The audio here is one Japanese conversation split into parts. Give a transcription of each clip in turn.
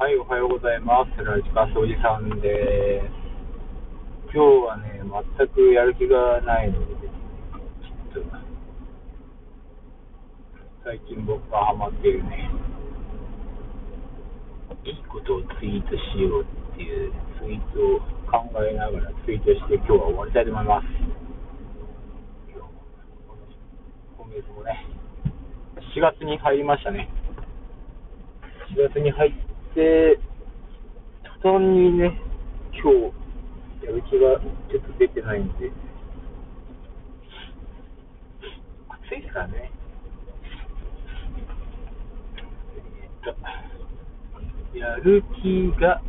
はい、おはようございます。ラジカスおじさんです。今日はね、全くやる気がないので、ちょっと、最近僕がハマっているね、いいことをツイートしようっていうツイートを考えながらツイートして今日は終わりたいと思います。今日今月もね、4月に入りましたね。4月に入って、で途端にね、今日、やる気がちょっと出てないんで、暑いですからね。えっと、やる気が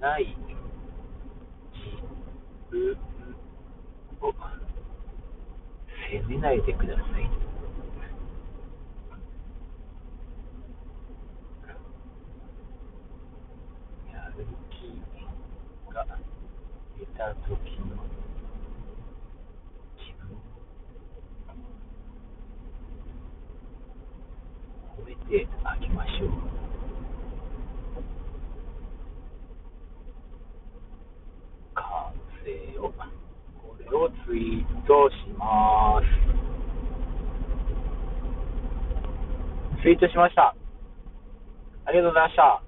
ない自分を責めないでください。やる気が出た時の自分を褒めてあげましょう。完成を、これをツイートします。ツイートしました。ありがとうございました。